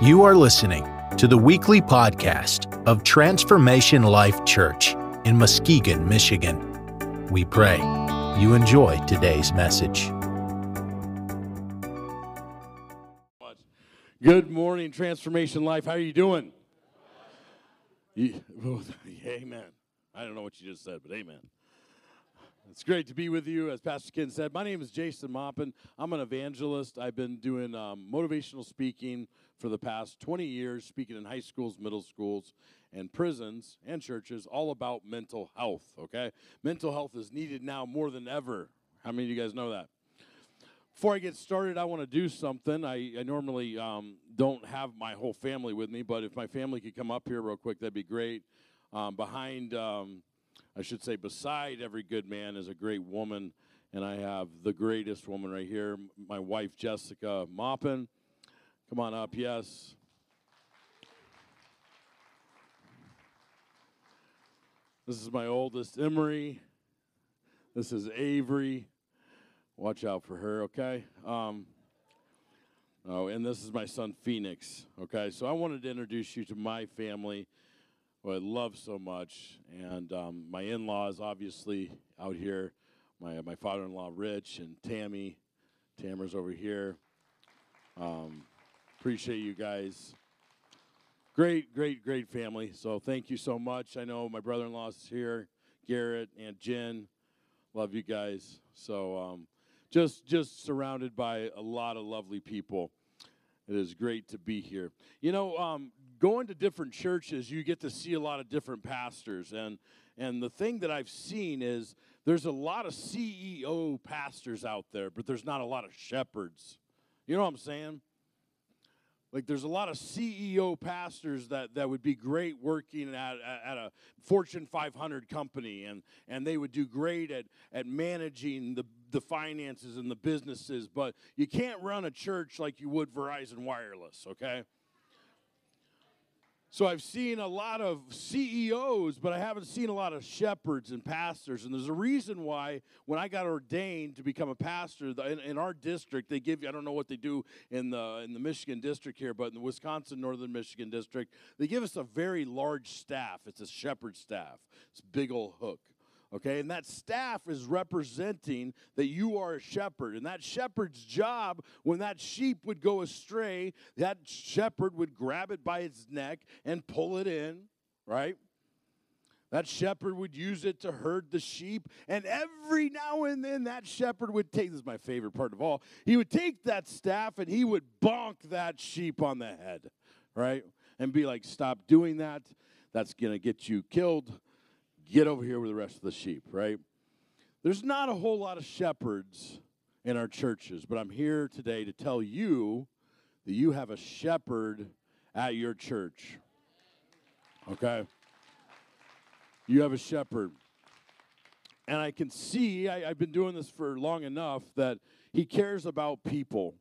You are listening to the weekly podcast of Transformation Life Church in Muskegon, Michigan. We pray you enjoy today's message. Good morning, Transformation Life. How are you doing? Amen. I don't know what you just said, but amen. It's great to be with you. As Pastor Ken said, my name is Jason Maupin. I'm an evangelist. I've been doing um, motivational speaking for the past 20 years, speaking in high schools, middle schools, and prisons and churches, all about mental health, okay? Mental health is needed now more than ever. How many of you guys know that? Before I get started, I want to do something. I, I normally um, don't have my whole family with me, but if my family could come up here real quick, that'd be great. Um, behind um, I should say, beside every good man is a great woman, and I have the greatest woman right here, my wife, Jessica Maupin. Come on up, yes. This is my oldest, Emery. This is Avery. Watch out for her, okay? Um, oh, and this is my son, Phoenix, okay? So I wanted to introduce you to my family who I love so much. And um, my in laws, obviously, out here. My, my father in law, Rich, and Tammy. Tamara's over here. Um, appreciate you guys. Great, great, great family. So thank you so much. I know my brother in law's here, Garrett and Jen. Love you guys. So um, just just surrounded by a lot of lovely people. It is great to be here. You know, um, going to different churches, you get to see a lot of different pastors. And, and the thing that I've seen is there's a lot of CEO pastors out there, but there's not a lot of shepherds. You know what I'm saying? Like there's a lot of CEO pastors that, that would be great working at, at a Fortune 500 company and, and they would do great at, at managing the, the finances and the businesses, but you can't run a church like you would Verizon Wireless, okay? So I've seen a lot of CEOs, but I haven't seen a lot of shepherds and pastors. And there's a reason why when I got ordained to become a pastor in, in, our district, they give you I don't know what they do in the in the Michigan district here, but in the Wisconsin Northern Michigan district, they give us a very large staff. It's a shepherd staff. It's big old hook. Okay, and that staff is representing that you are a shepherd. And that shepherd's job, when that sheep would go astray, that shepherd would grab it by its neck and pull it in, right? That shepherd would use it to herd the sheep. And every now and then, that shepherd would take this is my favorite part of all he would take that staff and he would bonk that sheep on the head, right? And be like, stop doing that. That's going to get you killed get over here with the rest of the sheep, right? There's not a whole lot of shepherds in our churches, but I'm here today to tell you that you have a shepherd at your church. Okay? You have a shepherd. And I can see, I, have been doing this for long enough, that he cares about people.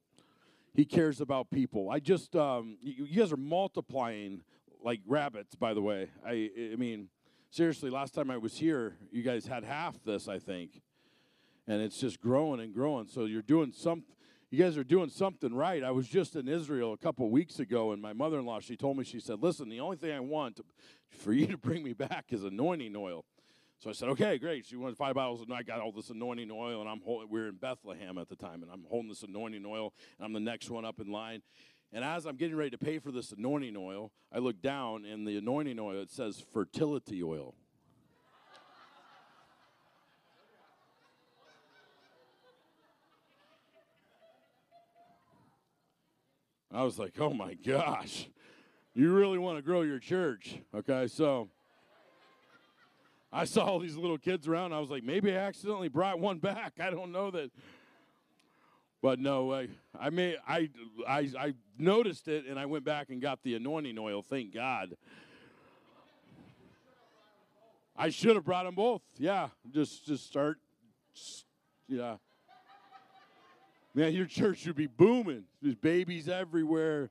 He cares about people. I just, um, you, you guys are multiplying like rabbits, by the way. I, I mean, seriously, last time I was here, you guys had half this, I think. And it's just growing and growing. So you're doing some you guys are doing something right. I was just in Israel a couple weeks ago and my mother-in-law, she told me she said, "Listen, the only thing I want for you to bring me back is anointing oil." So I said, "Okay, great." She wanted five bottles, and I got all this anointing oil, and I'm holding, we are in Bethlehem at the time, and I'm holding this anointing oil, and I'm the next one up in line. And as I'm getting ready to pay for this anointing oil, I look down and the anointing oil, it says fertility oil. I was like, oh my gosh, you really want to grow your church. Okay, so I saw all these little kids around. I was like, maybe I accidentally brought one back. I don't know that but no, I, I may I, I I noticed it and I went back and got the anointing oil. Thank God. I should have brought them both. Yeah, just just start. Yeah. Man, your church should be booming. There's babies everywhere.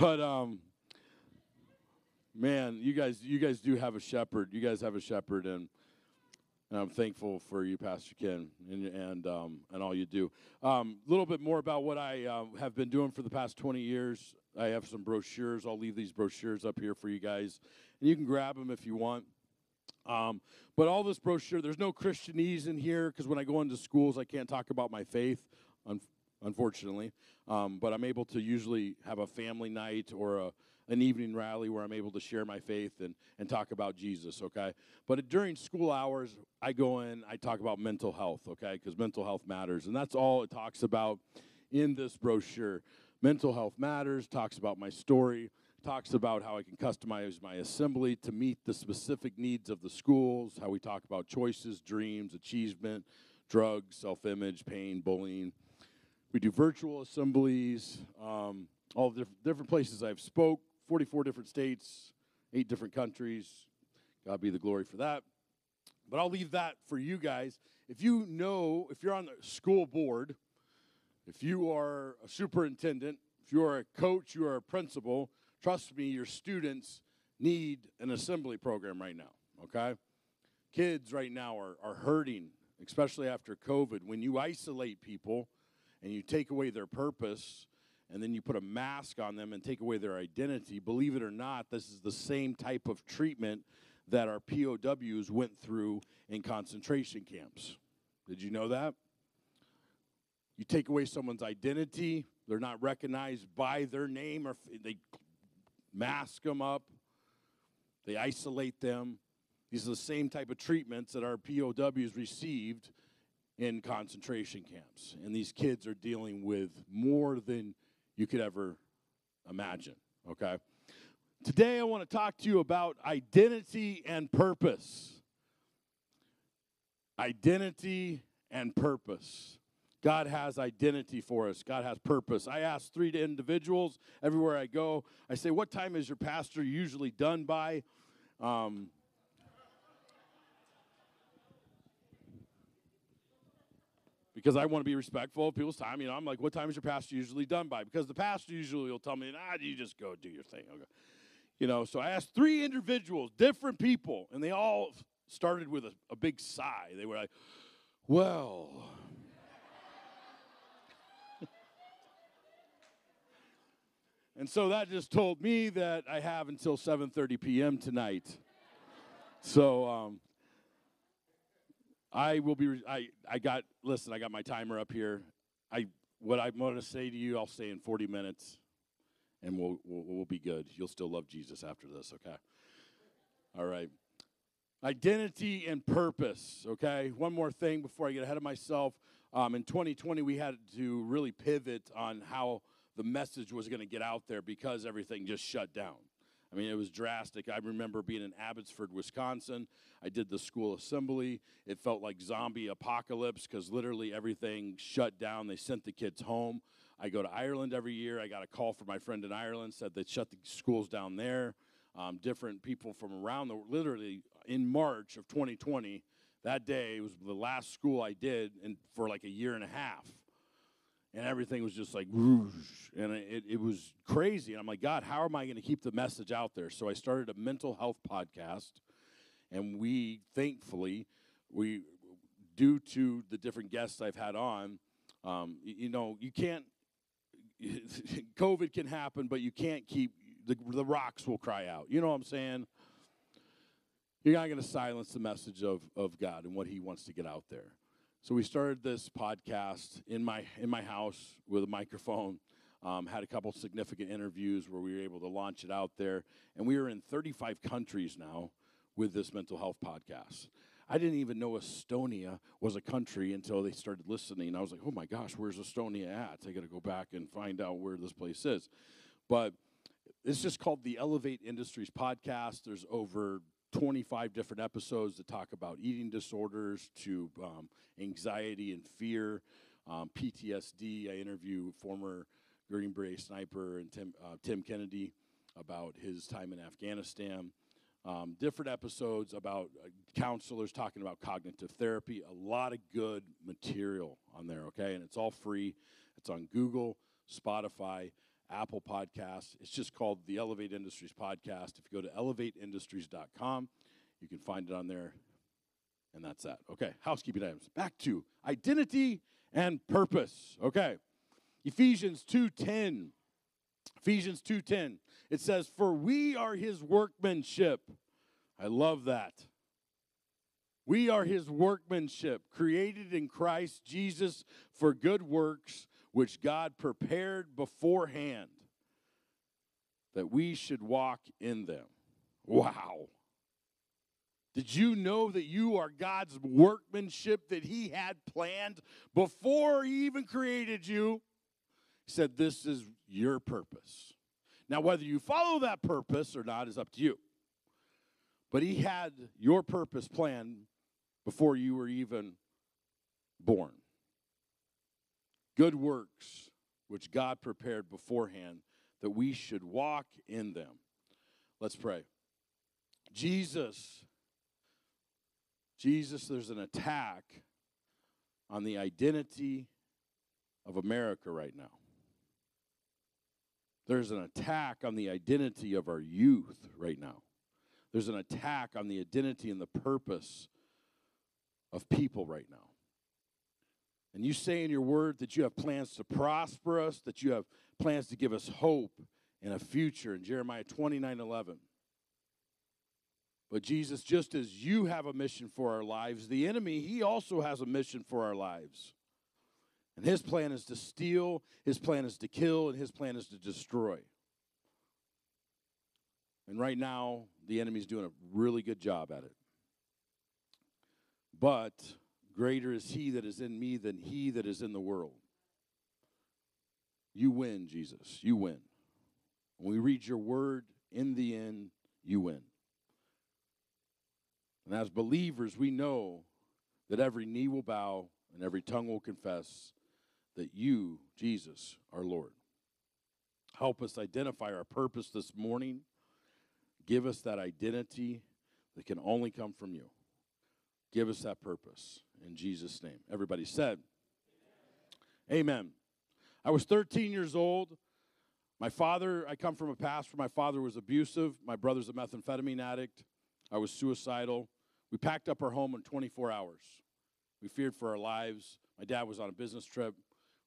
But um, man, you guys, you guys do have a shepherd. You guys have a shepherd, and And I'm thankful for you, Pastor Ken, and and um, and all you do. A um, little bit more about what I uh, have been doing for the past 20 years. I have some brochures. I'll leave these brochures up here for you guys, and you can grab them if you want. Um, but all this brochure, there's no Christianese in here because when I go into schools, I can't talk about my faith, un- unfortunately. Um, but I'm able to usually have a family night or a, an evening rally where I'm able to share my faith and, and talk about Jesus, okay? But during school hours, I go in, I talk about mental health, okay? Because mental health matters. And that's all it talks about in this brochure. Mental health matters, talks about my story, talks about how I can customize my assembly to meet the specific needs of the schools, how we talk about choices, dreams, achievement, drugs, self image, pain, bullying. We do virtual assemblies, um, all the different places I've spoke, 44 different states, eight different countries. God be the glory for that. But I'll leave that for you guys. If you know, if you're on the school board, if you are a superintendent, if you are a coach, you are a principal, trust me, your students need an assembly program right now, okay? Kids right now are, are hurting, especially after COVID. When you isolate people and you take away their purpose, and then you put a mask on them and take away their identity, believe it or not, this is the same type of treatment that our POWs went through in concentration camps. Did you know that? You take away someone's identity, they're not recognized by their name, or they mask them up, they isolate them. These are the same type of treatments that our POWs received in concentration camps. And these kids are dealing with more than you could ever imagine, okay? Today, I want to talk to you about identity and purpose. Identity and purpose. God has identity for us. God has purpose. I ask three individuals everywhere I go. I say, What time is your pastor usually done by? Um, because I want to be respectful of people's time. You know, I'm like, What time is your pastor usually done by? Because the pastor usually will tell me, Ah, you just go do your thing. Okay. You know, so I asked three individuals, different people, and they all started with a, a big sigh. They were like, Well, And so that just told me that I have until 7:30 p.m. tonight. So um, I will be. I I got. Listen, I got my timer up here. I what I'm going to say to you, I'll say in 40 minutes, and we'll, we'll we'll be good. You'll still love Jesus after this. Okay. All right. Identity and purpose. Okay. One more thing before I get ahead of myself. Um, in 2020, we had to really pivot on how the message was going to get out there because everything just shut down. I mean, it was drastic. I remember being in Abbotsford, Wisconsin. I did the school assembly. It felt like zombie apocalypse because literally everything shut down. They sent the kids home. I go to Ireland every year. I got a call from my friend in Ireland, said they shut the schools down there. Um, different people from around the literally in March of 2020. That day was the last school I did in, for like a year and a half and everything was just like whoosh, and it, it was crazy. And i'm like god how am i going to keep the message out there? So i started a mental health podcast and we thankfully we due to the different guests i've had on um, you, you know you can't covid can happen but you can't keep the, the rocks will cry out. You know what i'm saying? You're not going to silence the message of, of god and what he wants to get out there so we started this podcast in my in my house with a microphone. Um, had a couple significant interviews where we were able to launch it out there, and we are in 35 countries now with this mental health podcast. I didn't even know Estonia was a country until they started listening. I was like, "Oh my gosh, where's Estonia at?" I got to go back and find out where this place is. But it's just called the Elevate Industries podcast. There's over 25 different episodes that talk about eating disorders to um, anxiety and fear, um, PTSD. I interview former Green Beret sniper and Tim, uh, Tim Kennedy about his time in Afghanistan. Um, different episodes about uh, counselors talking about cognitive therapy. A lot of good material on there, okay? And it's all free. It's on Google, Spotify, Apple Podcasts. It's just called the Elevate Industries Podcast. If you go to elevateindustries.com, you can find it on there. And that's that. Okay, housekeeping items. Back to identity and purpose. Okay. Ephesians 2:10. Ephesians 2:10. It says, "For we are his workmanship." I love that. We are his workmanship, created in Christ Jesus for good works, which God prepared beforehand that we should walk in them. Wow. Did you know that you are God's workmanship that he had planned before he even created you? He said, This is your purpose. Now, whether you follow that purpose or not is up to you. But he had your purpose planned before you were even born. Good works, which God prepared beforehand, that we should walk in them. Let's pray. Jesus, Jesus, there's an attack on the identity of America right now. There's an attack on the identity of our youth right now. There's an attack on the identity and the purpose of people right now. And you say in your word that you have plans to prosper us, that you have plans to give us hope and a future in Jeremiah 29 11. But Jesus, just as you have a mission for our lives, the enemy, he also has a mission for our lives. And his plan is to steal, his plan is to kill, and his plan is to destroy. And right now, the enemy's doing a really good job at it. But greater is he that is in me than he that is in the world. You win, Jesus. You win. When we read your word, in the end, you win. And as believers, we know that every knee will bow and every tongue will confess that you, Jesus, are Lord. Help us identify our purpose this morning. Give us that identity that can only come from you. Give us that purpose in Jesus' name. Everybody said, Amen. Amen. I was 13 years old. My father, I come from a past where my father was abusive. My brother's a methamphetamine addict. I was suicidal. We packed up our home in 24 hours. We feared for our lives. My dad was on a business trip.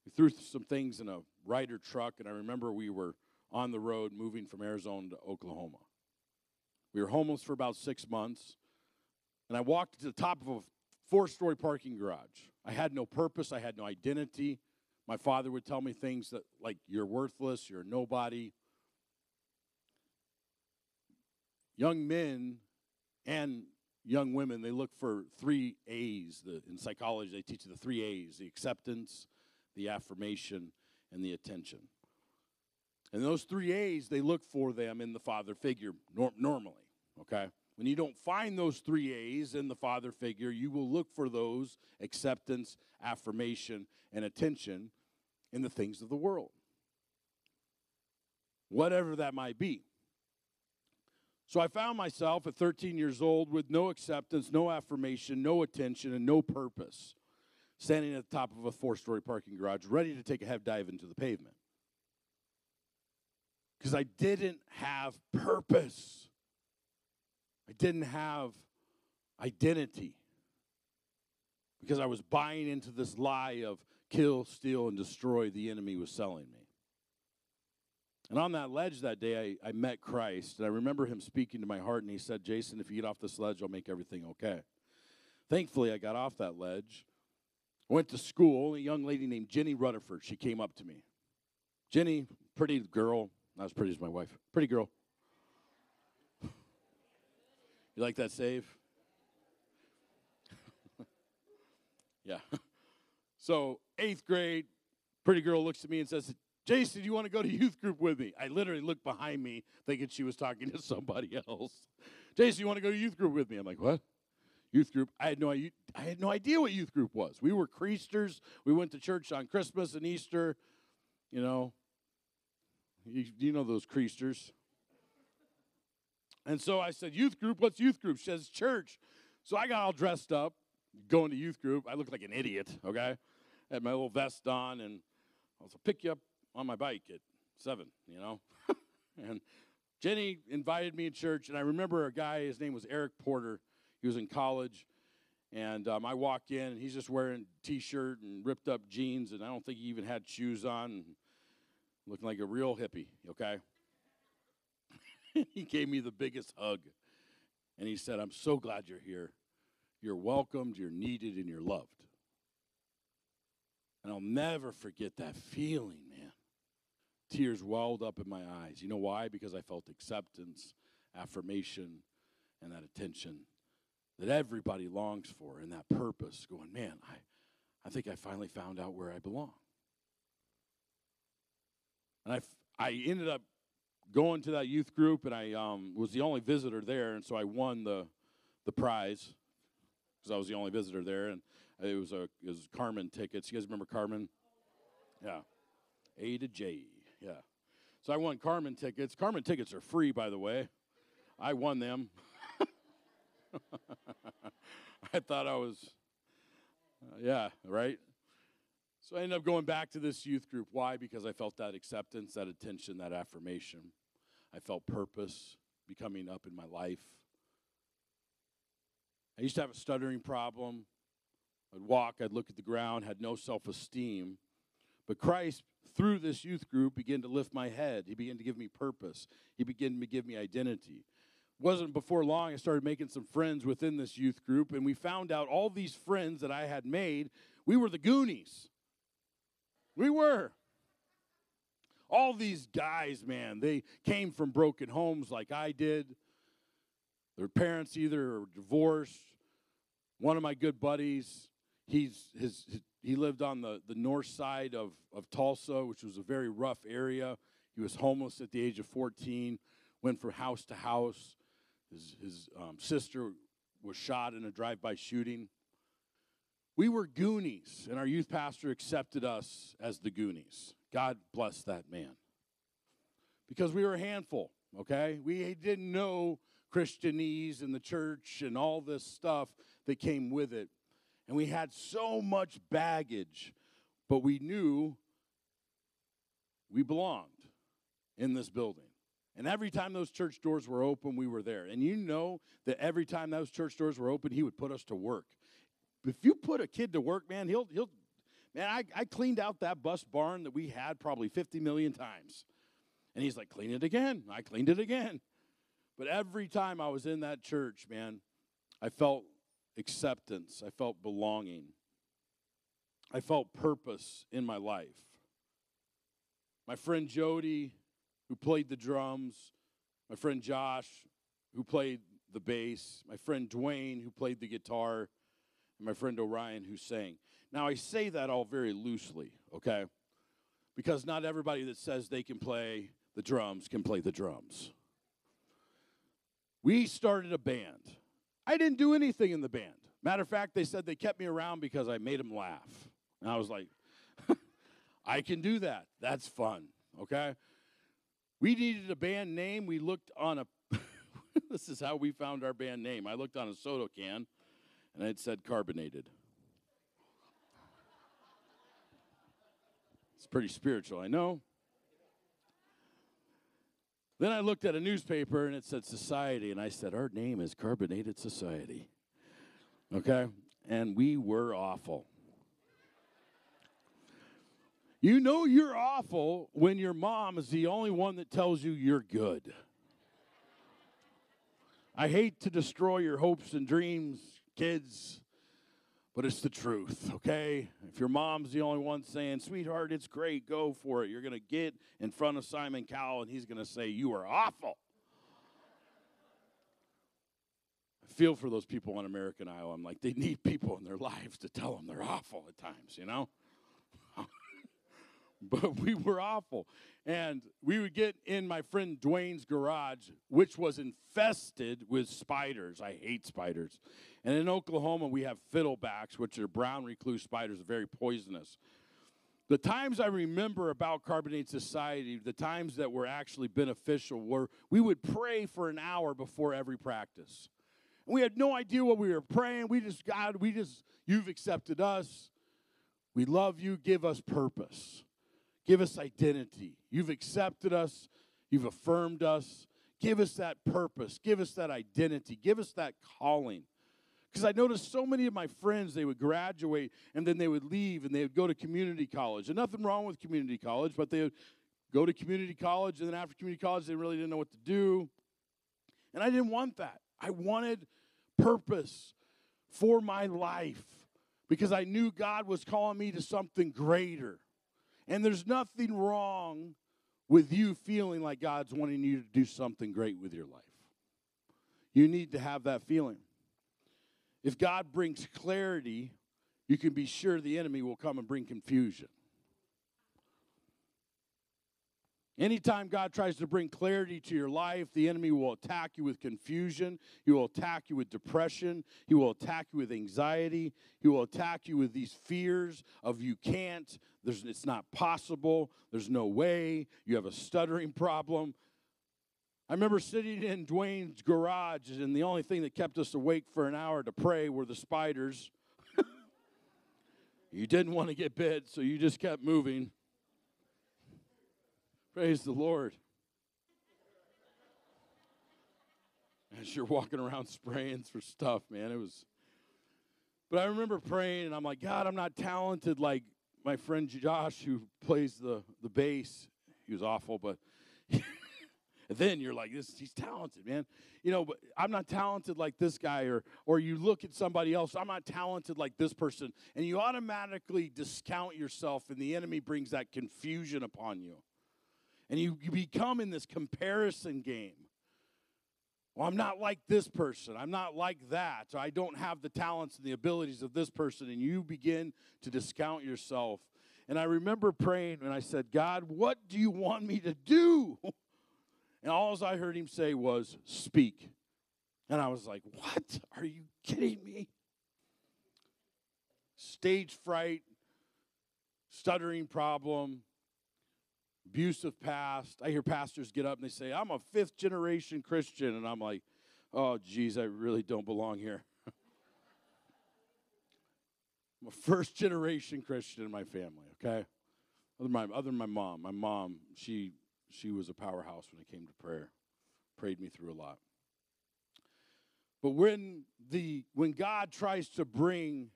We threw some things in a Ryder truck, and I remember we were on the road moving from Arizona to Oklahoma. We were homeless for about six months, and I walked to the top of a four story parking garage. I had no purpose, I had no identity. My father would tell me things that, like, you're worthless, you're nobody. Young men and young women, they look for three A's. The, in psychology, they teach you the three A's the acceptance, the affirmation, and the attention. And those three A's, they look for them in the father figure nor- normally, okay? When you don't find those three A's in the father figure, you will look for those acceptance, affirmation, and attention in the things of the world. Whatever that might be. So I found myself at 13 years old with no acceptance, no affirmation, no attention, and no purpose, standing at the top of a four story parking garage, ready to take a head dive into the pavement. Because I didn't have purpose, I didn't have identity. Because I was buying into this lie of kill, steal, and destroy the enemy was selling me. And on that ledge that day, I, I met Christ. And I remember him speaking to my heart, and he said, Jason, if you get off this ledge, I'll make everything okay. Thankfully, I got off that ledge. I went to school. A young lady named Jenny Rutherford, she came up to me. Jenny, pretty girl, not as pretty as my wife, pretty girl. You like that save? yeah. So, eighth grade, pretty girl looks at me and says, Jason, you want to go to youth group with me? I literally looked behind me thinking she was talking to somebody else. Jason, you want to go to youth group with me? I'm like, what? Youth group. I had no I had no idea what youth group was. We were creasters. We went to church on Christmas and Easter. You know, you, you know those creasters. And so I said, Youth group? What's youth group? She says, Church. So I got all dressed up, going to youth group. I looked like an idiot, okay? Had my little vest on, and I was pick you up on my bike at seven, you know? and Jenny invited me to church, and I remember a guy, his name was Eric Porter. He was in college, And um, I walk in, and he's just wearing t-shirt and ripped up jeans, and I don't think he even had shoes on, looking like a real hippie. Okay. he gave me the biggest hug, and he said, "I'm so glad you're here. You're welcomed. You're needed, and you're loved." And I'll never forget that feeling, man. Tears welled up in my eyes. You know why? Because I felt acceptance, affirmation, and that attention that everybody longs for and that purpose going, man, I, I think I finally found out where I belong. And I, I ended up going to that youth group, and I um, was the only visitor there, and so I won the, the prize because I was the only visitor there, and it was a it was Carmen tickets. You guys remember Carmen? Yeah, A to J. Yeah. So I won Carmen tickets. Carmen tickets are free, by the way. I won them. I thought I was, uh, yeah, right? So I ended up going back to this youth group. Why? Because I felt that acceptance, that attention, that affirmation. I felt purpose becoming up in my life. I used to have a stuttering problem. I'd walk, I'd look at the ground, had no self esteem. But Christ, through this youth group, began to lift my head. He began to give me purpose. He began to give me identity wasn't before long I started making some friends within this youth group, and we found out all these friends that I had made, we were the Goonies. We were. All these guys, man, they came from broken homes like I did. Their parents either were divorced. One of my good buddies, he's his, his he lived on the, the north side of, of Tulsa, which was a very rough area. He was homeless at the age of 14, went from house to house. His, his um, sister was shot in a drive by shooting. We were Goonies, and our youth pastor accepted us as the Goonies. God bless that man. Because we were a handful, okay? We didn't know Christianese and the church and all this stuff that came with it. And we had so much baggage, but we knew we belonged in this building. And every time those church doors were open, we were there. And you know that every time those church doors were open, he would put us to work. If you put a kid to work, man, he'll he'll man, I, I cleaned out that bus barn that we had probably 50 million times. And he's like, clean it again. I cleaned it again. But every time I was in that church, man, I felt acceptance. I felt belonging. I felt purpose in my life. My friend Jody who played the drums, my friend Josh, who played the bass, my friend Dwayne, who played the guitar, and my friend Orion, who sang. Now, I say that all very loosely, okay? Because not everybody that says they can play the drums can play the drums. We started a band. I didn't do anything in the band. Matter of fact, they said they kept me around because I made them laugh. And I was like, I can do that. That's fun, okay? We needed a band name. We looked on a, this is how we found our band name. I looked on a soda can and it said carbonated. It's pretty spiritual, I know. Then I looked at a newspaper and it said Society, and I said, Our name is Carbonated Society. Okay? And we were awful. You know you're awful when your mom is the only one that tells you you're good. I hate to destroy your hopes and dreams, kids, but it's the truth, okay? If your mom's the only one saying, sweetheart, it's great, go for it, you're going to get in front of Simon Cowell and he's going to say, You are awful. I feel for those people on American Idol. I'm like, they need people in their lives to tell them they're awful at times, you know? but we were awful. And we would get in my friend Dwayne's garage, which was infested with spiders. I hate spiders. And in Oklahoma, we have fiddlebacks, which are brown recluse spiders, very poisonous. The times I remember about Carbonate Society, the times that were actually beneficial, were we would pray for an hour before every practice. And we had no idea what we were praying. We just, God, we just, you've accepted us. We love you. Give us purpose. Give us identity. You've accepted us, you've affirmed us. Give us that purpose, give us that identity, give us that calling. Because I noticed so many of my friends, they would graduate and then they would leave and they would go to community college. And nothing wrong with community college, but they would go to community college and then after community college, they really didn't know what to do. And I didn't want that. I wanted purpose for my life because I knew God was calling me to something greater. And there's nothing wrong with you feeling like God's wanting you to do something great with your life. You need to have that feeling. If God brings clarity, you can be sure the enemy will come and bring confusion. Anytime God tries to bring clarity to your life, the enemy will attack you with confusion. He will attack you with depression. He will attack you with anxiety. He will attack you with these fears of you can't, there's, it's not possible, there's no way, you have a stuttering problem. I remember sitting in Dwayne's garage, and the only thing that kept us awake for an hour to pray were the spiders. you didn't want to get bit, so you just kept moving. Praise the Lord. As you're walking around spraying for stuff, man, it was. But I remember praying, and I'm like, God, I'm not talented like my friend Josh, who plays the, the bass. He was awful, but then you're like, this, he's talented, man. You know, but I'm not talented like this guy, or or you look at somebody else, I'm not talented like this person, and you automatically discount yourself, and the enemy brings that confusion upon you. And you, you become in this comparison game. Well, I'm not like this person. I'm not like that. I don't have the talents and the abilities of this person. And you begin to discount yourself. And I remember praying and I said, God, what do you want me to do? And all I heard him say was, Speak. And I was like, What? Are you kidding me? Stage fright, stuttering problem, abusive past. I hear pastors get up and they say, I'm a fifth generation Christian. And I'm like, oh, geez, I really don't belong here. I'm a first generation Christian in my family, okay? Other than my, other than my mom. My mom, she, she was a powerhouse when it came to prayer, prayed me through a lot. But when, the, when God tries to bring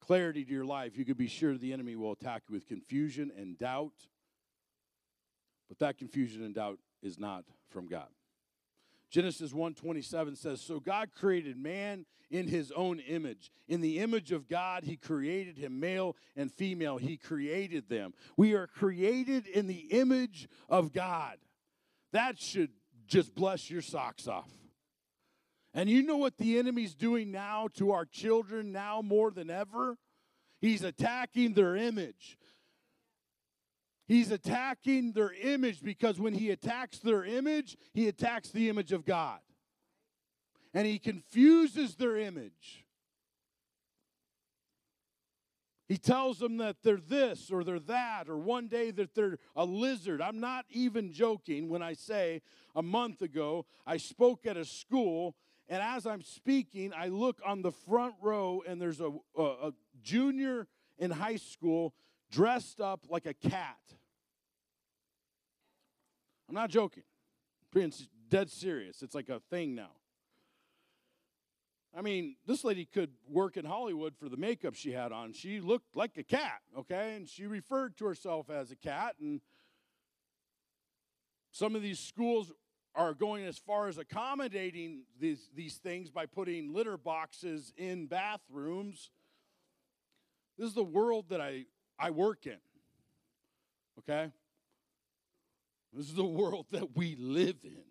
clarity to your life, you can be sure the enemy will attack you with confusion and doubt but that confusion and doubt is not from God. Genesis 1:27 says, "So God created man in his own image. In the image of God he created him, male and female he created them. We are created in the image of God." That should just bless your socks off. And you know what the enemy's doing now to our children now more than ever? He's attacking their image. He's attacking their image because when he attacks their image, he attacks the image of God. And he confuses their image. He tells them that they're this or they're that, or one day that they're a lizard. I'm not even joking when I say a month ago I spoke at a school, and as I'm speaking, I look on the front row, and there's a, a, a junior in high school dressed up like a cat. I'm not joking. being dead serious. It's like a thing now. I mean, this lady could work in Hollywood for the makeup she had on. She looked like a cat, okay? And she referred to herself as a cat. And some of these schools are going as far as accommodating these, these things by putting litter boxes in bathrooms. This is the world that I, I work in, okay? This is the world that we live in.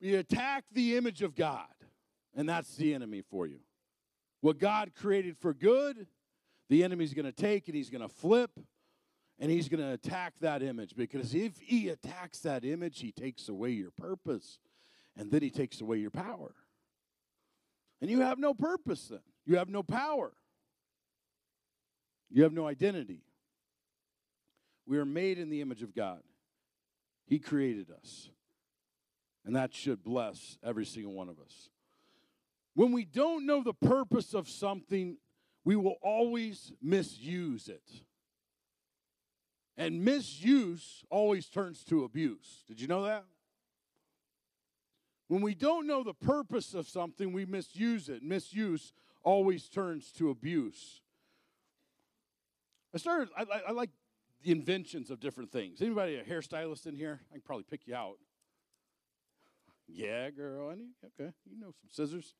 We attack the image of God, and that's the enemy for you. What God created for good, the enemy's going to take and he's going to flip and he's going to attack that image because if he attacks that image, he takes away your purpose and then he takes away your power. And you have no purpose then. You have no power. You have no identity. We are made in the image of God. He created us. And that should bless every single one of us. When we don't know the purpose of something, we will always misuse it. And misuse always turns to abuse. Did you know that? When we don't know the purpose of something, we misuse it. Misuse always turns to abuse. I started, I, I, I like the inventions of different things. Anybody a hairstylist in here? I can probably pick you out. Yeah, girl. Any? Okay, you know some scissors.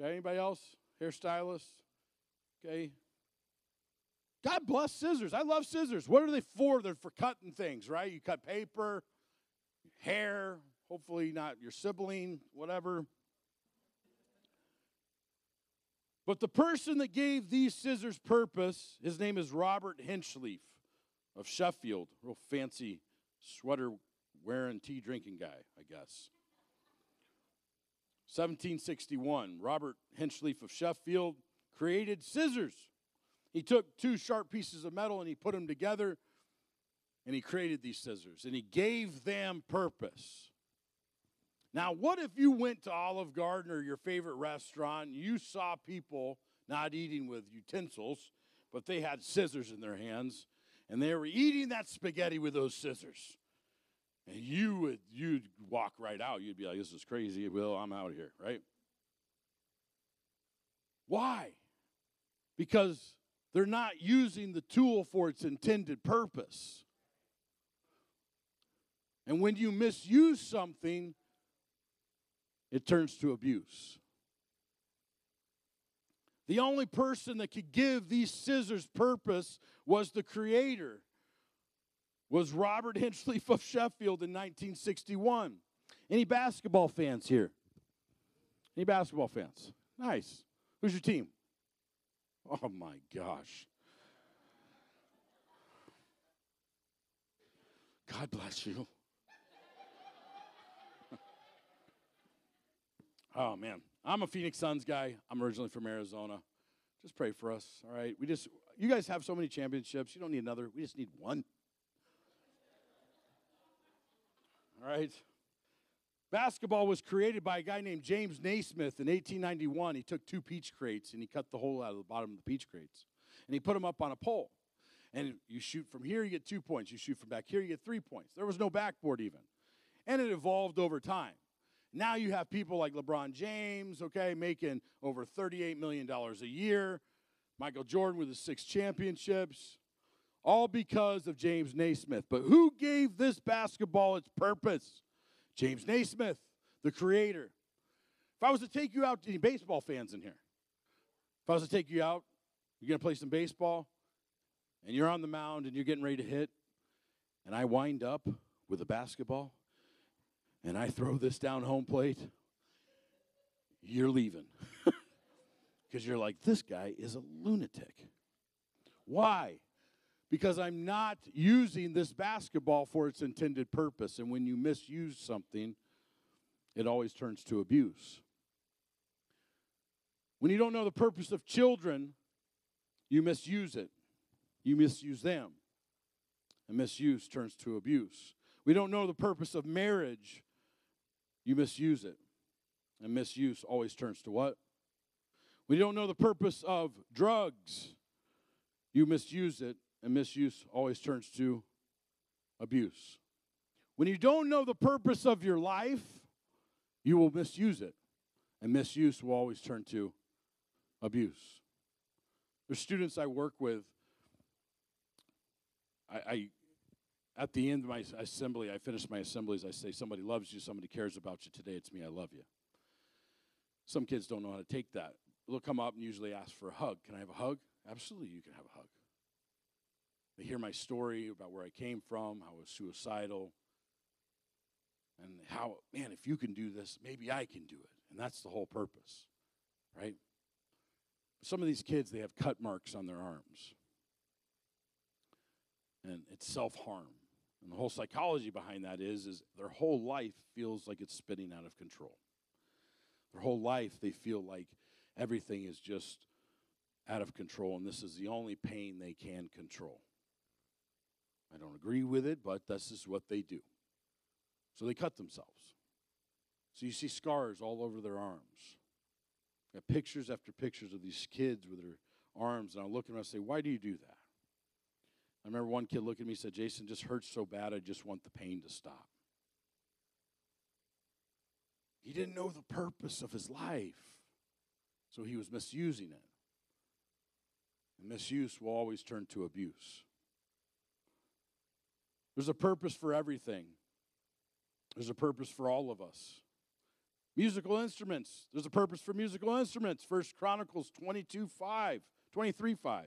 Okay, anybody else? Hairstylist. Okay. God bless scissors. I love scissors. What are they for? They're for cutting things, right? You cut paper, hair, hopefully not your sibling, whatever. But the person that gave these scissors purpose, his name is Robert Hinchliffe of Sheffield, real fancy sweater wearing, tea drinking guy, I guess. 1761, Robert Hinchliffe of Sheffield created scissors. He took two sharp pieces of metal and he put them together and he created these scissors and he gave them purpose. Now, what if you went to Olive Garden or your favorite restaurant and you saw people not eating with utensils, but they had scissors in their hands and they were eating that spaghetti with those scissors? And you would you'd walk right out. You'd be like, "This is crazy." Well, I'm out of here, right? Why? Because they're not using the tool for its intended purpose. And when you misuse something, it turns to abuse. The only person that could give these scissors purpose was the creator was Robert Hinchliffe of Sheffield in 1961. Any basketball fans here? Any basketball fans? Nice. Who's your team? Oh my gosh. God bless you. Oh man. I'm a Phoenix Suns guy. I'm originally from Arizona. Just pray for us, all right? We just you guys have so many championships. You don't need another. We just need one. All right. Basketball was created by a guy named James Naismith in 1891. He took two peach crates and he cut the hole out of the bottom of the peach crates. And he put them up on a pole. And you shoot from here, you get two points. You shoot from back here, you get three points. There was no backboard even. And it evolved over time. Now you have people like LeBron James, okay, making over $38 million a year. Michael Jordan with his six championships all because of James Naismith. But who gave this basketball its purpose? James Naismith, the creator. If I was to take you out, any baseball fans in here? If I was to take you out, you're going to play some baseball, and you're on the mound and you're getting ready to hit, and I wind up with a basketball, and I throw this down home plate, you're leaving. Because you're like, this guy is a lunatic. Why? because I'm not using this basketball for its intended purpose. And when you misuse something, it always turns to abuse. When you don't know the purpose of children, you misuse it. You misuse them. And misuse turns to abuse. We don't know the purpose of marriage, you misuse it. And misuse always turns to what? We don't know the purpose of drugs, you misuse it, and misuse always turns to abuse. When you don't know the purpose of your life, you will misuse it. And misuse will always turn to abuse. There's students I work with. I, I at the end of my assembly, I finish my assemblies, I say, Somebody loves you, somebody cares about you. Today it's me, I love you. Some kids don't know how to take that. They'll come up and usually ask for a hug. Can I have a hug? Absolutely, you can have a hug. They hear my story about where I came from, how I was suicidal, and how, man, if you can do this, maybe I can do it. And that's the whole purpose, right? Some of these kids, they have cut marks on their arms. And it's self harm. And the whole psychology behind that is, is their whole life feels like it's spinning out of control. Their whole life, they feel like everything is just out of control, and this is the only pain they can control. I don't agree with it, but this is what they do. So they cut themselves. So you see scars all over their arms. I got pictures after pictures of these kids with their arms, and I look at them and I say, Why do you do that? I remember one kid looked at me and said, Jason, just hurts so bad, I just want the pain to stop. He didn't know the purpose of his life, so he was misusing it. And misuse will always turn to abuse. There's a purpose for everything. There's a purpose for all of us. Musical instruments. There's a purpose for musical instruments. First Chronicles 22 5, 23 5.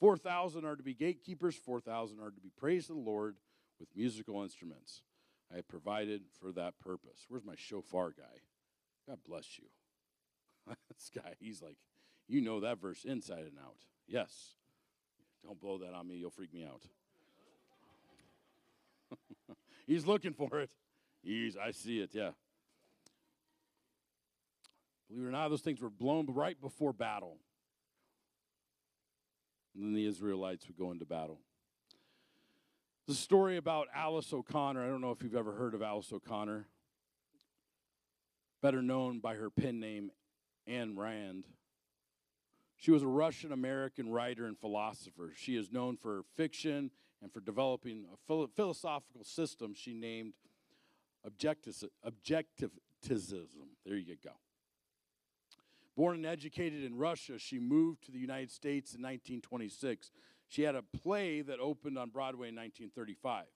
4,000 are to be gatekeepers, 4,000 are to be praised to the Lord with musical instruments. I have provided for that purpose. Where's my shofar guy? God bless you. this guy, he's like, you know that verse inside and out. Yes. Don't blow that on me, you'll freak me out. he's looking for it. He's, I see it, yeah. Believe it or not, those things were blown right before battle. And then the Israelites would go into battle. The story about Alice O'Connor. I don't know if you've ever heard of Alice O'Connor, better known by her pen name, Anne Rand. She was a Russian American writer and philosopher. She is known for fiction and for developing a philosophical system she named objectivism. There you go. Born and educated in Russia, she moved to the United States in 1926. She had a play that opened on Broadway in 1935.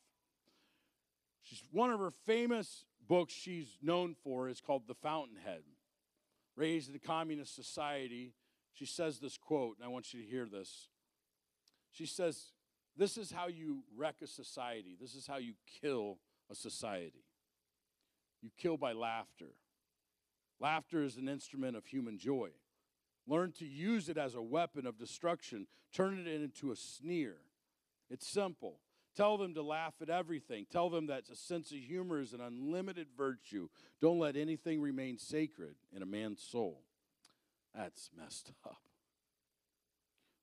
She's one of her famous books she's known for is called The Fountainhead. Raised in a communist society, she says this quote, and I want you to hear this. She says, This is how you wreck a society. This is how you kill a society. You kill by laughter. Laughter is an instrument of human joy. Learn to use it as a weapon of destruction, turn it into a sneer. It's simple. Tell them to laugh at everything. Tell them that a sense of humor is an unlimited virtue. Don't let anything remain sacred in a man's soul. That's messed up.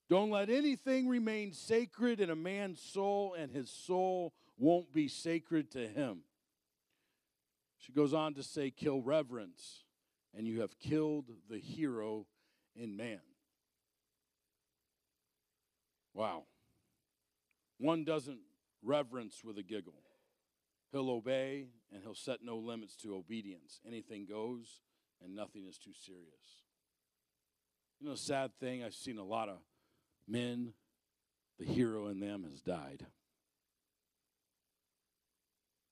Don't let anything remain sacred in a man's soul, and his soul won't be sacred to him. She goes on to say, kill reverence and you have killed the hero in man. Wow. One doesn't reverence with a giggle. He'll obey and he'll set no limits to obedience. Anything goes and nothing is too serious. You know, sad thing, I've seen a lot of men, the hero in them has died.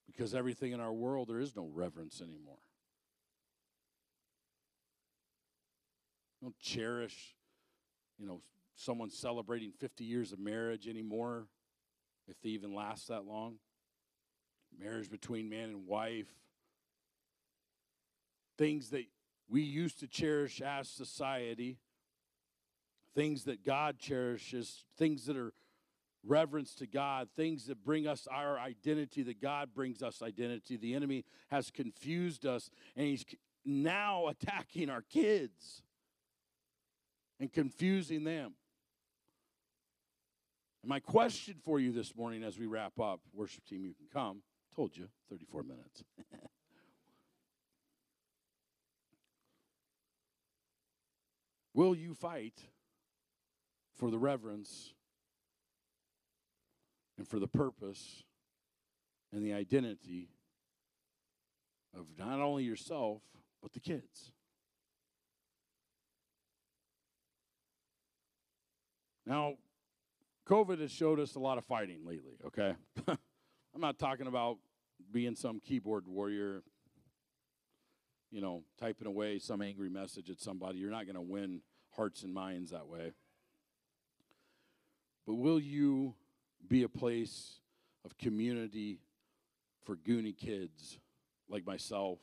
Because everything in our world, there is no reverence anymore. Don't cherish, you know, someone celebrating 50 years of marriage anymore, if they even last that long. Marriage between man and wife. Things that we used to cherish as society, things that God cherishes, things that are reverence to God, things that bring us our identity, that God brings us identity. The enemy has confused us, and he's now attacking our kids and confusing them. And my question for you this morning as we wrap up, worship team, you can come. Told you, 34 minutes. Will you fight for the reverence and for the purpose and the identity of not only yourself, but the kids? Now, COVID has showed us a lot of fighting lately, okay? I'm not talking about being some keyboard warrior, you know, typing away some angry message at somebody. You're not going to win hearts and minds that way. But will you be a place of community for Goonie kids like myself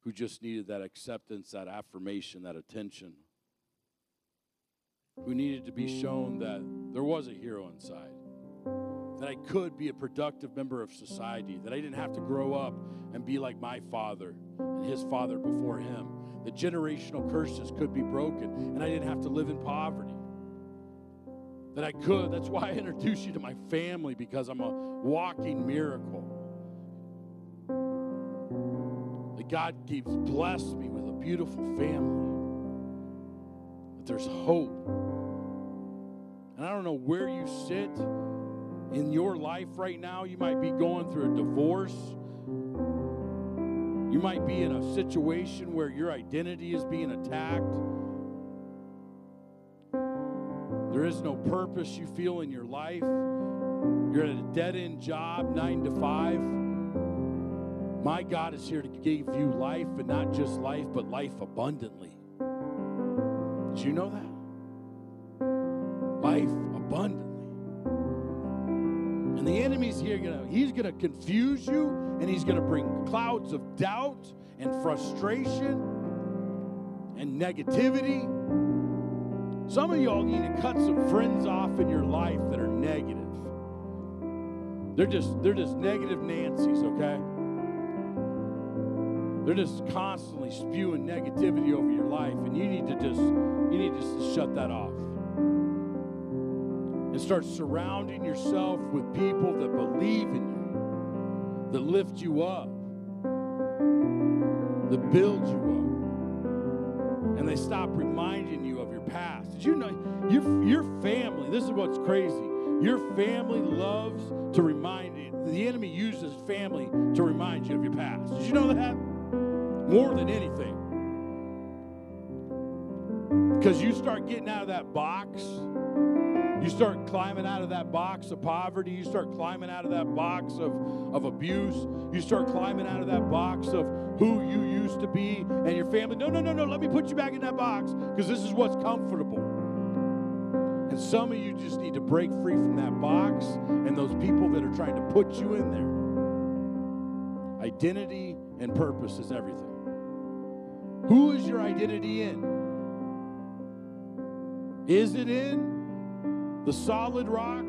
who just needed that acceptance, that affirmation, that attention? Who needed to be shown that there was a hero inside, that I could be a productive member of society, that I didn't have to grow up and be like my father and his father before him, that generational curses could be broken, and I didn't have to live in poverty. That I could. That's why I introduced you to my family because I'm a walking miracle. That God keeps blessed me with a beautiful family. There's hope and I don't know where you sit in your life right now. You might be going through a divorce. You might be in a situation where your identity is being attacked. There is no purpose you feel in your life. You're at a dead end job, nine to five. My God is here to give you life, and not just life, but life abundantly. Did you know that? Life abundantly. And the enemy's here, gonna, he's going to confuse you, and he's to bring clouds of doubt and frustration and negativity. Some of y'all need to cut some friends off in your life that are negative. They're just they're just negative Nancy's, okay? They're just constantly spewing negativity over your life, and you need to just you need to shut that off and start surrounding yourself with people that believe in you, that lift you up, that build you up, and they stop reminding you of your past. Did you know your your family? This is what's crazy. Your family loves to remind you. The enemy uses family to remind you of your past. Did you know that? More than anything. Because you start getting out of that box, you start climbing out of that box of poverty, you start climbing out of that box of, of abuse, you start climbing out of that box of who you used to be and your family. No, no, no, no, let me put you back in that box because this is what's comfortable. And some of you just need to break free from that box and those people that are trying to put you in there. Identity and purpose is everything. Who is your identity in? Is it in the solid rock,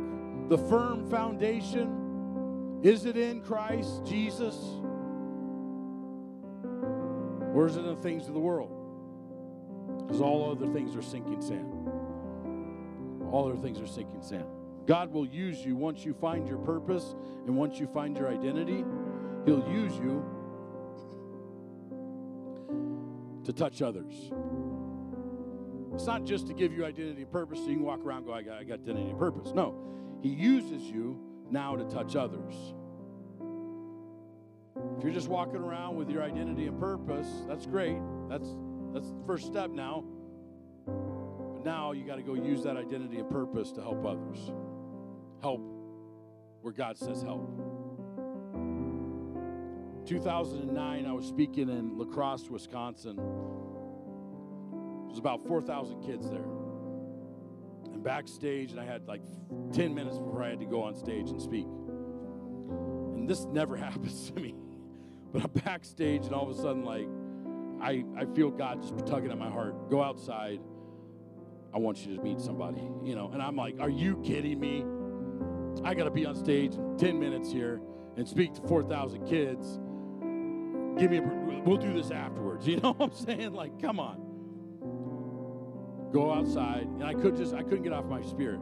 the firm foundation? Is it in Christ Jesus? Or is it in the things of the world? Because all other things are sinking sand. All other things are sinking sand. God will use you once you find your purpose and once you find your identity. He'll use you to touch others. It's not just to give you identity and purpose so you can walk around go, I got, I got identity and purpose. No, He uses you now to touch others. If you're just walking around with your identity and purpose, that's great. That's that's the first step now. But now you got to go use that identity and purpose to help others. Help where God says help. 2009, I was speaking in La Crosse, Wisconsin. There's about 4,000 kids there. And backstage, and I had like 10 minutes before I had to go on stage and speak. And this never happens to me. But I'm backstage, and all of a sudden, like, I, I feel God just tugging at my heart. Go outside. I want you to meet somebody, you know. And I'm like, are you kidding me? I got to be on stage in 10 minutes here and speak to 4,000 kids. Give me a, we'll do this afterwards. You know what I'm saying? Like, come on. Go outside. And I could just, I couldn't get off my spirit.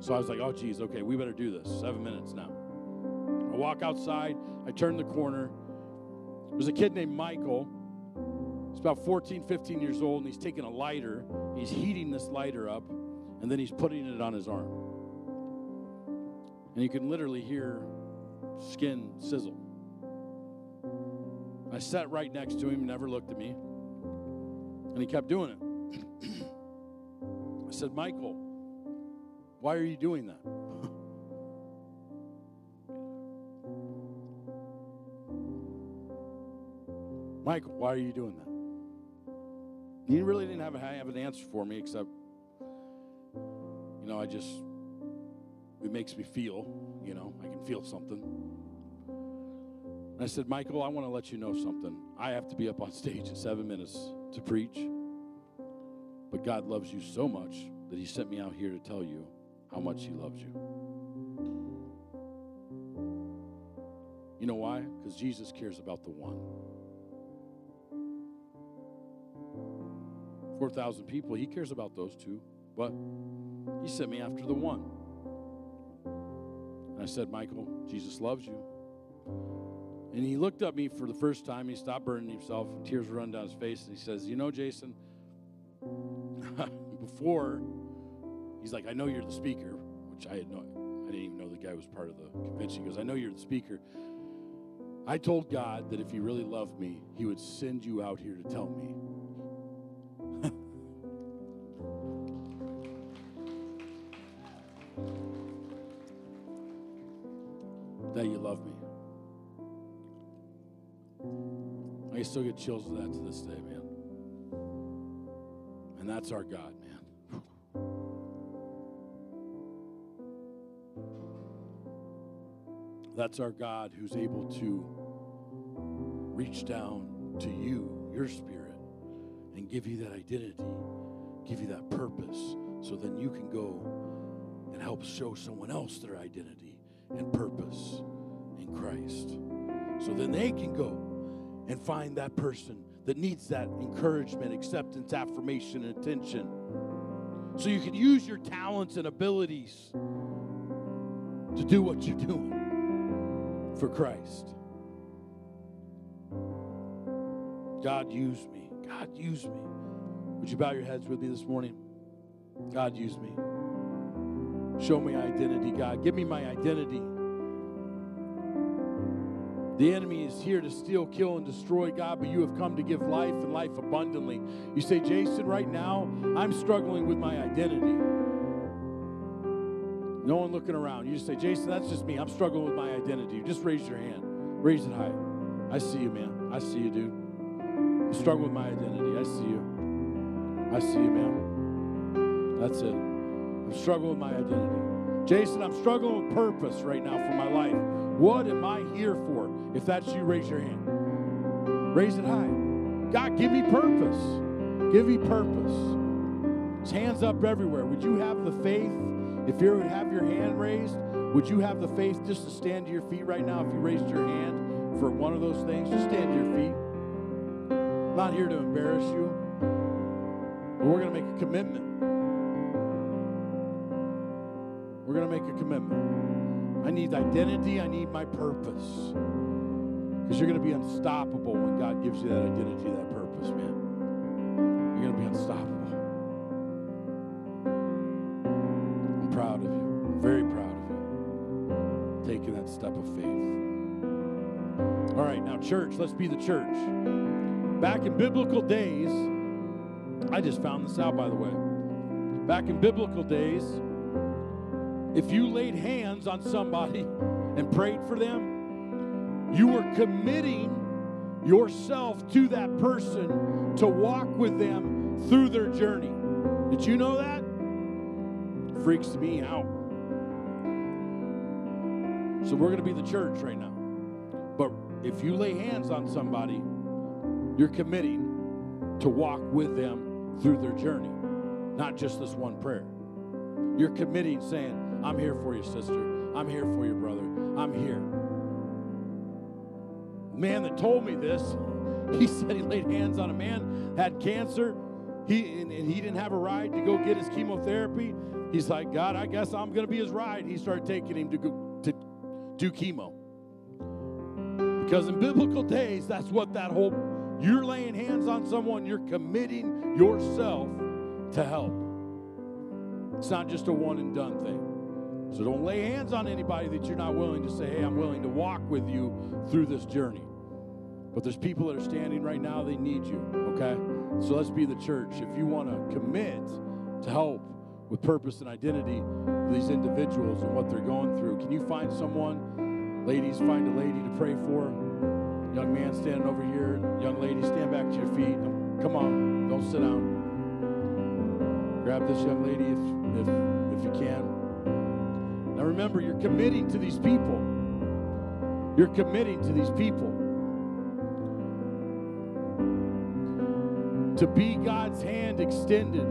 So I was like, oh, geez, okay, we better do this. Seven minutes now. I walk outside. I turn the corner. There's a kid named Michael. He's about 14, 15 years old, and he's taking a lighter. He's heating this lighter up, and then he's putting it on his arm. And you can literally hear skin sizzle. I sat right next to him, never looked at me, and he kept doing it. I said, Michael, why are you doing that? Michael, why are you doing that? He really didn't have, have an answer for me except, you know, I just, it makes me feel, you know, I can feel something. And I said, Michael, I want to let you know something. I have to be up on stage in seven minutes to preach. But God loves you so much that He sent me out here to tell you how much He loves you. You know why? Because Jesus cares about the one. 4,000 people, He cares about those two, but He sent me after the one. And I said, Michael, Jesus loves you. And he looked at me for the first time. He stopped burning himself, tears run down his face. And he says, You know, Jason, before, he's like, I know you're the speaker, which I had no, I didn't even know the guy was part of the convention. He goes, I know you're the speaker. I told God that if He really loved me, He would send you out here to tell me. that you love me. Still get chills of that to this day, man. And that's our God, man. That's our God who's able to reach down to you, your spirit, and give you that identity, give you that purpose, so then you can go and help show someone else their identity and purpose in Christ. So then they can go and find that person that needs that encouragement, acceptance, affirmation, and attention. So you can use your talents and abilities to do what you're doing for Christ. God, use me. God, use me. Would you bow your heads with me this morning? God, use me. Show me identity, God. Give me my identity. The enemy is here to steal, kill, and destroy, God, but you have come to give life and life abundantly. You say, Jason, right now, I'm struggling with my identity. No one looking around. You just say, Jason, that's just me. I'm struggling with my identity. Just raise your hand. Raise it high. I see you, man. I see you, dude. I'm struggling with my identity. I see you. I see you, man. That's it. I'm struggling with my identity. Jason, I'm struggling with purpose right now for my life. What am I here for? If that's you, raise your hand. Raise it high. God, give me purpose. Give me purpose. It's hands up everywhere. Would you have the faith? If you would have your hand raised, would you have the faith just to stand to your feet right now? If you raised your hand for one of those things, just stand to your feet. I'm not here to embarrass you, but we're going to make a commitment. We're going to make a commitment. I need identity, I need my purpose. Because you're going to be unstoppable when God gives you that identity, that purpose, man. You're going to be unstoppable. I'm proud of you. I'm very proud of you. Taking that step of faith. All right, now, church, let's be the church. Back in biblical days, I just found this out, by the way. Back in biblical days, if you laid hands on somebody and prayed for them, you were committing yourself to that person to walk with them through their journey. Did you know that? Freaks me out. So we're going to be the church right now. But if you lay hands on somebody, you're committing to walk with them through their journey, not just this one prayer. You're committing, saying, I'm here for you, sister. I'm here for you, brother. I'm here. The man that told me this, he said he laid hands on a man, had cancer. He and, and he didn't have a ride to go get his chemotherapy. He's like, God, I guess I'm going to be his ride. He started taking him to go to do chemo. Because in biblical days, that's what that whole you're laying hands on someone, you're committing yourself to help. It's not just a one and done thing. So don't lay hands on anybody that you're not willing to say, hey, I'm willing to walk with you through this journey. But there's people that are standing right now, they need you, okay? So let's be the church. If you want to commit to help with purpose and identity for these individuals and what they're going through, can you find someone? Ladies, find a lady to pray for. Young man standing over here. Young lady, stand back to your feet. Come on, don't sit down. Grab this young lady if, if, if you can. Now remember, you're committing to these people. You're committing to these people. To be God's hand extended.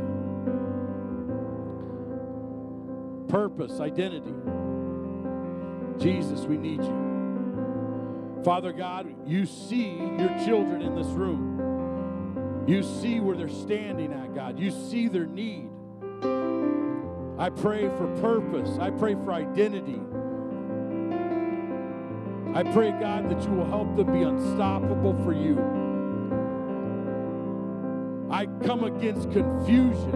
Purpose, identity. Jesus, we need you. Father God, you see your children in this room. You see where they're standing at, God. You see their need. I pray for purpose. I pray for identity. I pray, God, that you will help them be unstoppable for you. I come against confusion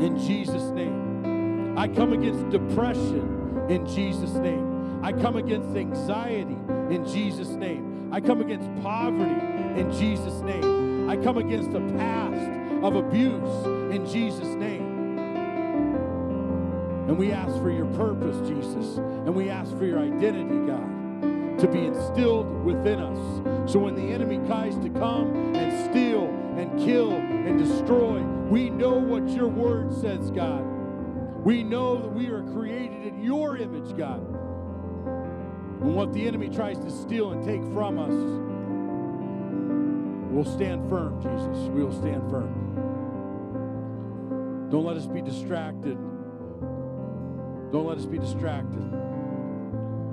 in Jesus' name. I come against depression in Jesus' name. I come against anxiety in Jesus' name. I come against poverty in Jesus' name. I come against a past of abuse in Jesus' name. And we ask for your purpose, Jesus. And we ask for your identity, God, to be instilled within us. So when the enemy tries to come and steal and kill and destroy, we know what your word says, God. We know that we are created in your image, God. And what the enemy tries to steal and take from us, we'll stand firm, Jesus. We will stand firm. Don't let us be distracted. Don't let us be distracted.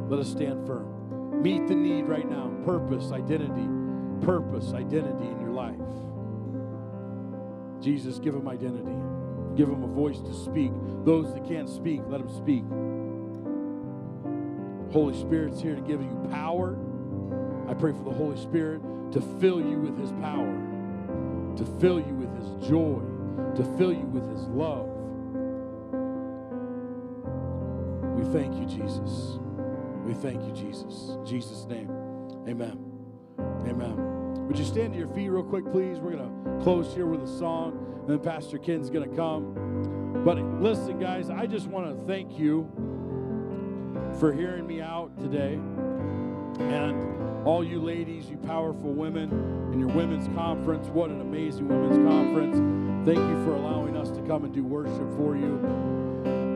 Let us stand firm. Meet the need right now. Purpose, identity, purpose, identity in your life. Jesus, give them identity. Give them a voice to speak. Those that can't speak, let them speak. Holy Spirit's here to give you power. I pray for the Holy Spirit to fill you with his power, to fill you with his joy, to fill you with his love. We thank you, Jesus. We thank you, Jesus. In Jesus' name. Amen. Amen. Would you stand to your feet real quick, please? We're going to close here with a song, and then Pastor Ken's going to come. But listen, guys, I just want to thank you for hearing me out today. And all you ladies, you powerful women, and your women's conference, what an amazing women's conference. Thank you for allowing us to come and do worship for you.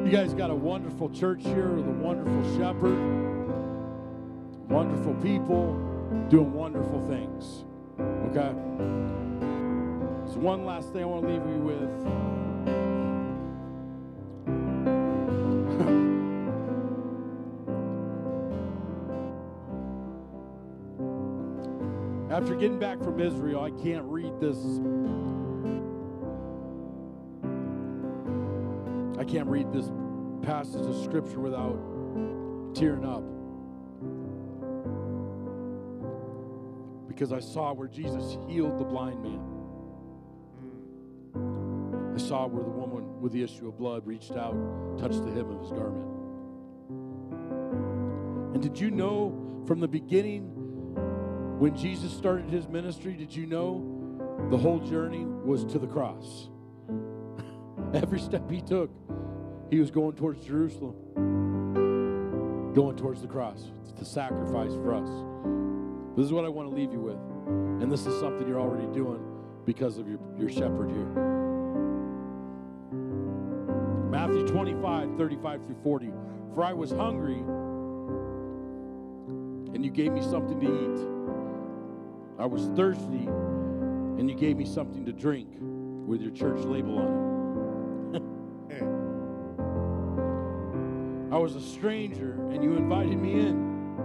You guys got a wonderful church here with a wonderful shepherd, wonderful people doing wonderful things. Okay? So, one last thing I want to leave you with. After getting back from Israel, I can't read this. Can't read this passage of scripture without tearing up. Because I saw where Jesus healed the blind man. I saw where the woman with the issue of blood reached out, touched the hem of his garment. And did you know from the beginning when Jesus started his ministry, did you know the whole journey was to the cross? Every step he took, he was going towards Jerusalem, going towards the cross, the sacrifice for us. This is what I want to leave you with. And this is something you're already doing because of your, your shepherd here. Matthew 25, 35 through 40. For I was hungry, and you gave me something to eat. I was thirsty, and you gave me something to drink with your church label on was a stranger, and you invited me in.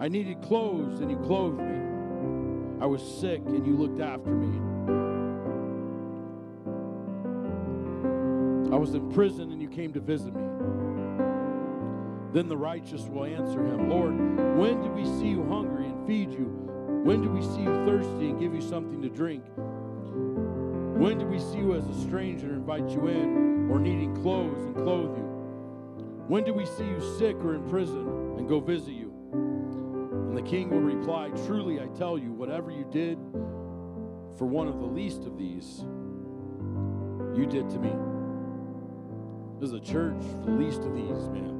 I needed clothes, and you clothed me. I was sick, and you looked after me. I was in prison, and you came to visit me. Then the righteous will answer him, Lord, when did we see you hungry and feed you? When did we see you thirsty and give you something to drink? When did we see you as a stranger and invite you in, or needing clothes and clothe you? When do we see you sick or in prison and go visit you? And the king will reply, Truly I tell you, whatever you did for one of the least of these, you did to me. This is a church for the least of these, man.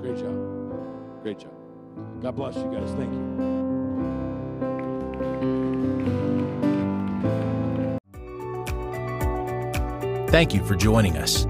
Great job. Great job. God bless you guys. Thank you. Thank you for joining us.